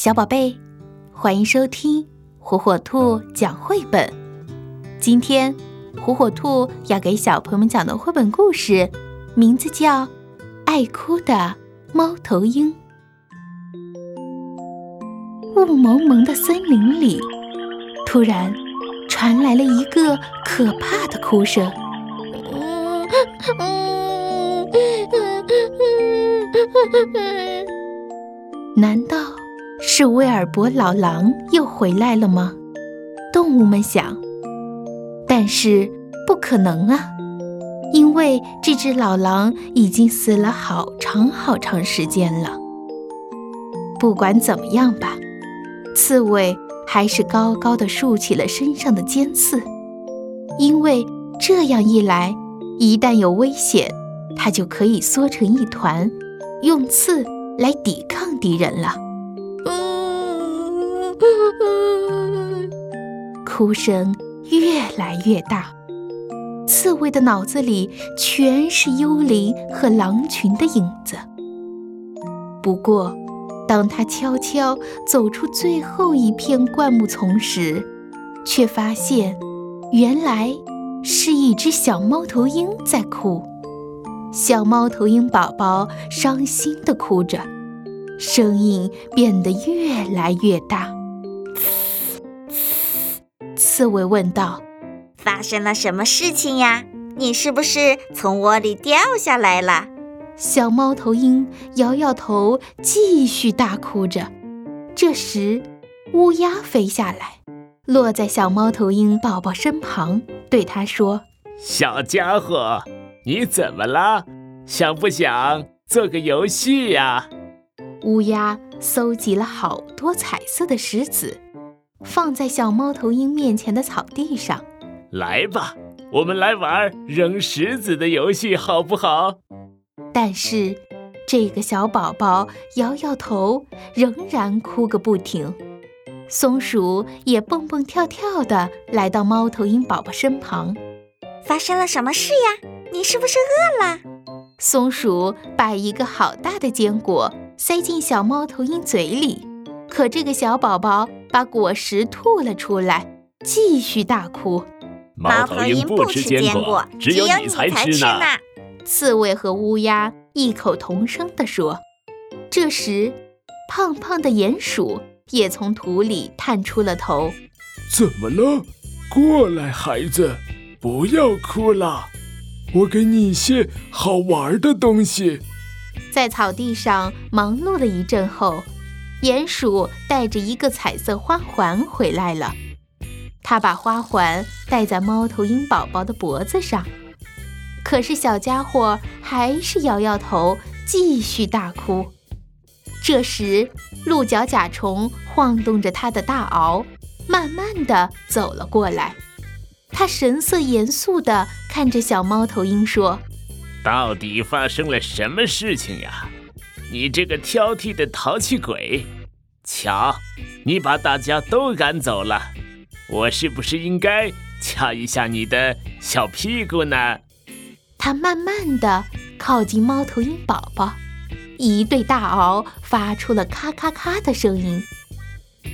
小宝贝，欢迎收听火火兔讲绘本。今天，火火兔要给小朋友们讲的绘本故事，名字叫《爱哭的猫头鹰》。雾蒙蒙的森林里，突然传来了一个可怕的哭声。难道？是威尔伯老狼又回来了吗？动物们想。但是不可能啊，因为这只老狼已经死了好长好长时间了。不管怎么样吧，刺猬还是高高的竖起了身上的尖刺，因为这样一来，一旦有危险，它就可以缩成一团，用刺来抵抗敌人了。哭声越来越大，刺猬的脑子里全是幽灵和狼群的影子。不过，当他悄悄走出最后一片灌木丛时，却发现，原来是一只小猫头鹰在哭。小猫头鹰宝宝伤心地哭着，声音变得越来越大。刺猬问道：“发生了什么事情呀？你是不是从窝里掉下来了？”小猫头鹰摇摇头，继续大哭着。这时，乌鸦飞下来，落在小猫头鹰宝宝身旁，对它说：“小家伙，你怎么了？想不想做个游戏呀？”乌鸦搜集了好多彩色的石子。放在小猫头鹰面前的草地上，来吧，我们来玩扔石子的游戏，好不好？但是这个小宝宝摇摇头，仍然哭个不停。松鼠也蹦蹦跳跳地来到猫头鹰宝宝身旁。发生了什么事呀？你是不是饿了？松鼠把一个好大的坚果塞进小猫头鹰嘴里，可这个小宝宝。把果实吐了出来，继续大哭。猫头鹰不吃坚果，只有你才吃呢。刺猬和乌鸦异口同声地说。这时，胖胖的鼹鼠也从土里探出了头。怎么了？过来，孩子，不要哭了，我给你一些好玩的东西。在草地上忙碌了一阵后。鼹鼠带着一个彩色花环回来了，他把花环戴在猫头鹰宝宝的脖子上，可是小家伙还是摇摇头，继续大哭。这时，鹿角甲虫晃动着它的大螯，慢慢地走了过来。他神色严肃地看着小猫头鹰说：“到底发生了什么事情呀？”你这个挑剔的淘气鬼，瞧，你把大家都赶走了，我是不是应该掐一下你的小屁股呢？他慢慢的靠近猫头鹰宝宝，一对大螯发出了咔咔咔的声音。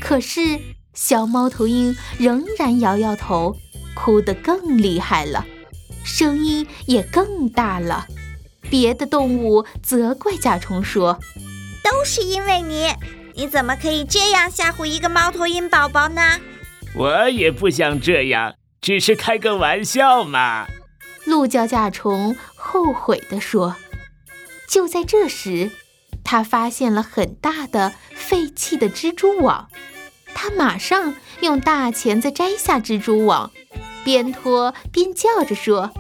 可是小猫头鹰仍然摇摇头，哭得更厉害了，声音也更大了。别的动物责怪甲虫说：“都是因为你，你怎么可以这样吓唬一个猫头鹰宝宝呢？”我也不想这样，只是开个玩笑嘛。鹿角甲虫后悔地说。就在这时，他发现了很大的废弃的蜘蛛网，他马上用大钳子摘下蜘蛛网，边拖边叫着说：“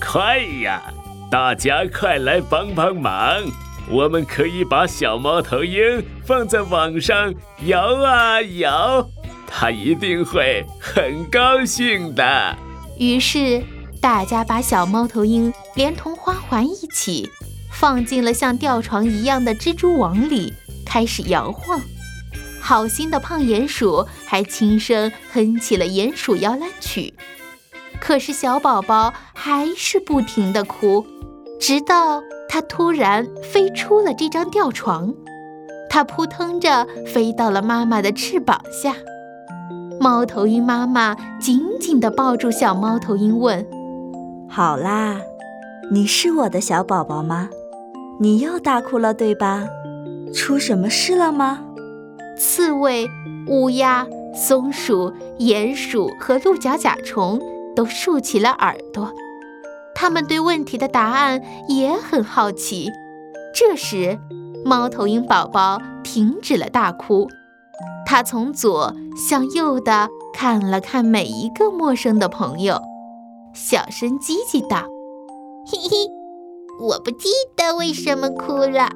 快呀！”大家快来帮帮忙！我们可以把小猫头鹰放在网上摇啊摇，它一定会很高兴的。于是，大家把小猫头鹰连同花环一起放进了像吊床一样的蜘蛛网里，开始摇晃。好心的胖鼹鼠还轻声哼起了鼹鼠摇篮曲。可是，小宝宝还是不停地哭。直到他突然飞出了这张吊床，它扑腾着飞到了妈妈的翅膀下。猫头鹰妈妈紧紧地抱住小猫头鹰，问：“好啦，你是我的小宝宝吗？你又大哭了，对吧？出什么事了吗？”刺猬、乌鸦、松鼠、鼹鼠和鹿角甲虫都竖起了耳朵，他们对问题的答案也很好奇。这时，猫头鹰宝宝停止了大哭。他从左向右的看了看每一个陌生的朋友，小声叽叽道：“嘿嘿，我不记得为什么哭了。”